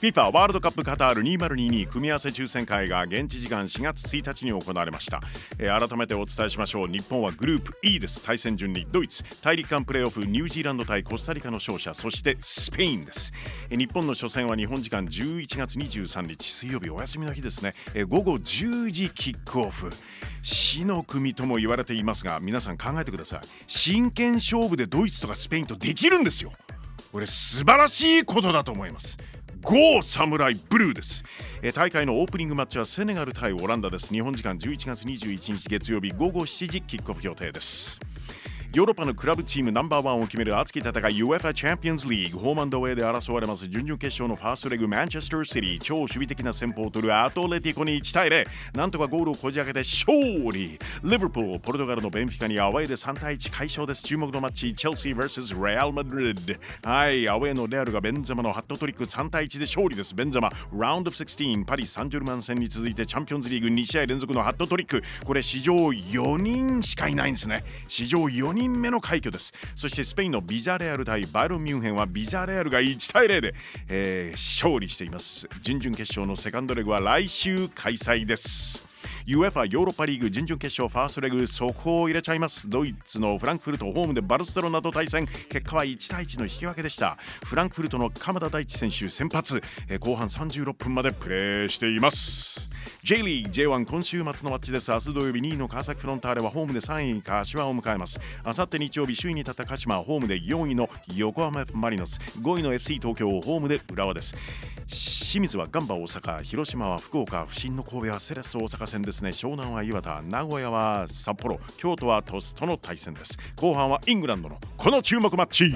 FIFA ワールドカップカタール2022組み合わせ抽選会が現地時間4月1日に行われました、えー、改めてお伝えしましょう。日本はグループ E です。対戦順にドイツ。大陸間プレーオフニュージーランド対コスタリカの勝者そしてスペインです、えー、日本の初戦は日本時間11月23日水曜日。お休みの日ですね、えー、午後10時キックオフ。死の組とも言われていますが皆さん考えてください。真剣勝負でドイツとかスペインとできるんですよ。これ素晴らしいことだと思います。GO サムライブルーです、え大会のオープニングマッチはセネガル対オランダです。日本時間11月21日月曜日午後7時キックオフ予定です。ヨーロッパのクラブチームナンバーワンを決める熱き戦い UEFA チャンピオンズリーグホームアンドウェイで争われます。準々決勝のファーストレグマンチェスターシティ超守備的な戦法を取るアトレティコに1対0なんとかゴールをこじ開けて勝利。リバプールポルトガルのベンフィカにアウェイで3対1快勝です。注目のマッチチェルシー vs レアルマドリッドはいアウェイのレアルがベンザマのハットトリック3対1で勝利です。ベンザマラウンド16パリ・サンジェルマン戦に続いてチャンピオンズリーグ2試合連続のハットトリック。これ史上4人しかいないんですね。史上4人。人目の快挙です。そしてスペインのビザレアル対バイロンミュンヘンはビザレアルが1対0で、えー、勝利しています。準々決勝のセカンドレグは来週開催です。UEFA ヨーロッパリーグ準々決勝ファーストレグ速報を入れちゃいます。ドイツのフランクフルトホームでバルセロナと対戦。結果は1対1の引き分けでした。フランクフルトの鎌田大地選手先発、え、後半36分までプレーしています。J リーグ J1 今週末のマッチです。明日土曜日2位の川崎フロンターレはホームで3位柏を迎えます。あさって日曜日首位に立った鹿島はホームで4位の横浜マリノス。5位の FC 東京ホームで浦和です。清水はガンバ大阪。広島は福岡。不振の神戸はセレス大阪戦です。ね湘南は岩田名古屋は札幌京都は鳥栖との対戦です。後半はイングランドのこの注目マッチ。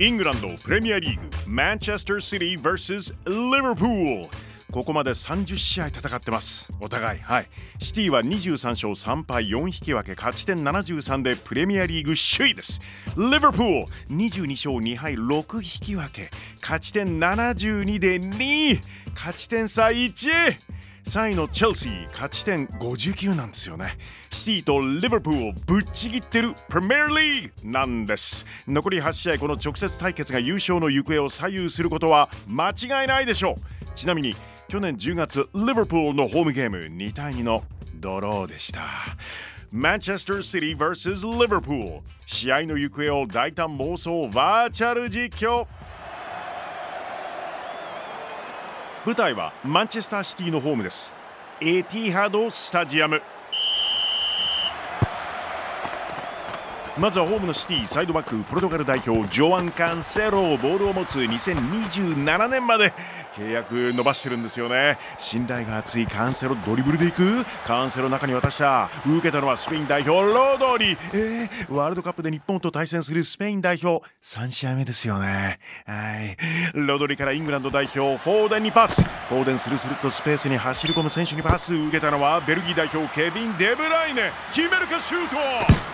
イングランドプレミアリーグマンチェスターシティ vs リバプール。ここまで30試合戦ってます。お互いはい。シティは23勝3敗4引き分け勝ち点73でプレミアリーグ首位です。リバプール22勝2敗6引き分け勝ち点72で2位。勝ち点差1 3位のチェルシー勝ち点59なんですよね。シティとリバプールをぶっちぎってるプレミアリーグなんです。残り8試合この直接対決が優勝の行方を左右することは間違いないでしょう。ちなみに去年10月リバプールのホームゲーム2対2のドローでした。マンチェスターシティ vs リバプール試合の行方を大胆妄想バーチャル実況。舞台はマンチェスターシティのホームです。エティハドスタジアム。まずはホームのシティサイドバックポルトガル代表ジョアン・カンセロボールを持つ2027年まで契約伸ばしてるんですよね。信頼が厚いカンセロドリブルでいく。カンセロ中に渡した。受けたのはスペイン代表ロドリえー、ワールドカップで日本と対戦するスペイン代表。3試合目ですよね。はい。ロドリからイングランド代表。フォーデンにパス。フォーデンスルスルッとスペースに走り込む選手にパス。受けたのはベルギー代表ケビン・デブライネ。決めるかシュート！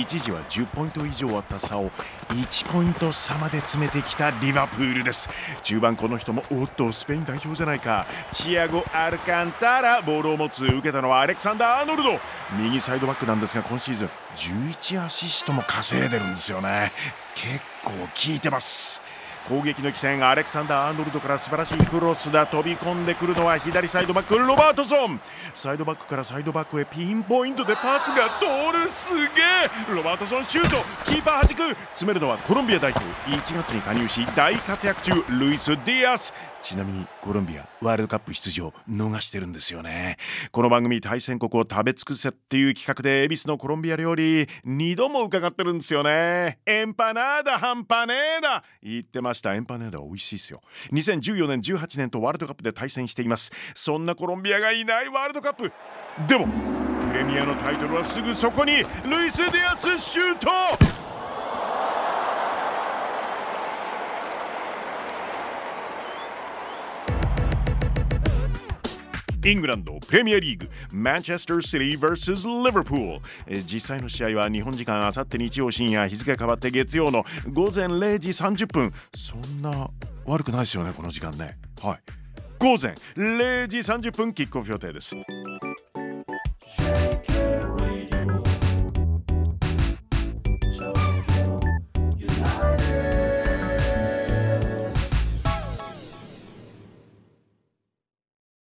一時は10ポイント以上あった差を1ポイント差まで詰めてきたリバプールです。中盤この人もおっとスペイン代表じゃないか。チアゴ・アルカンタラボールを持つ受けたのはアレクサンダー・アーノルド。右サイドバックなんですが今シーズン11アシストも稼いでるんですよね。結構効いてます。攻撃の起点アレクサンダー・アーノルドから素晴らしいクロスだ飛び込んでくるのは左サイドバックロバートソン。サイドバックからサイドバックへピンポイントでパスが通る。すげえ。ロバートソンシュート。キーパー弾く。詰めるのはコロンビア代表。1月に加入し大活躍中ルイス・ディアス。ちなみにコロンビアワールドカップ出場逃してるんですよね。この番組対戦国を食べ尽くせっていう企画で恵比寿のコロンビア料理2度も伺ってるんですよね。エンパナーダハンパネーダ。言ってました。エンパネーダ美味しいですよ。2014年18年とワールドカップで対戦しています。そんなコロンビアがいないワールドカップ。でもプレミアのタイトルはすぐそこにルイス・ディアスシュートイングランドプレミアリーグマンチェスターシティ vs リバプール、え、実際の試合は日本時間あさって日曜深夜日付変わって月曜の午前0時30分。そんな悪くないですよねこの時間ね。はい。午前0時30分キックオフ予定です。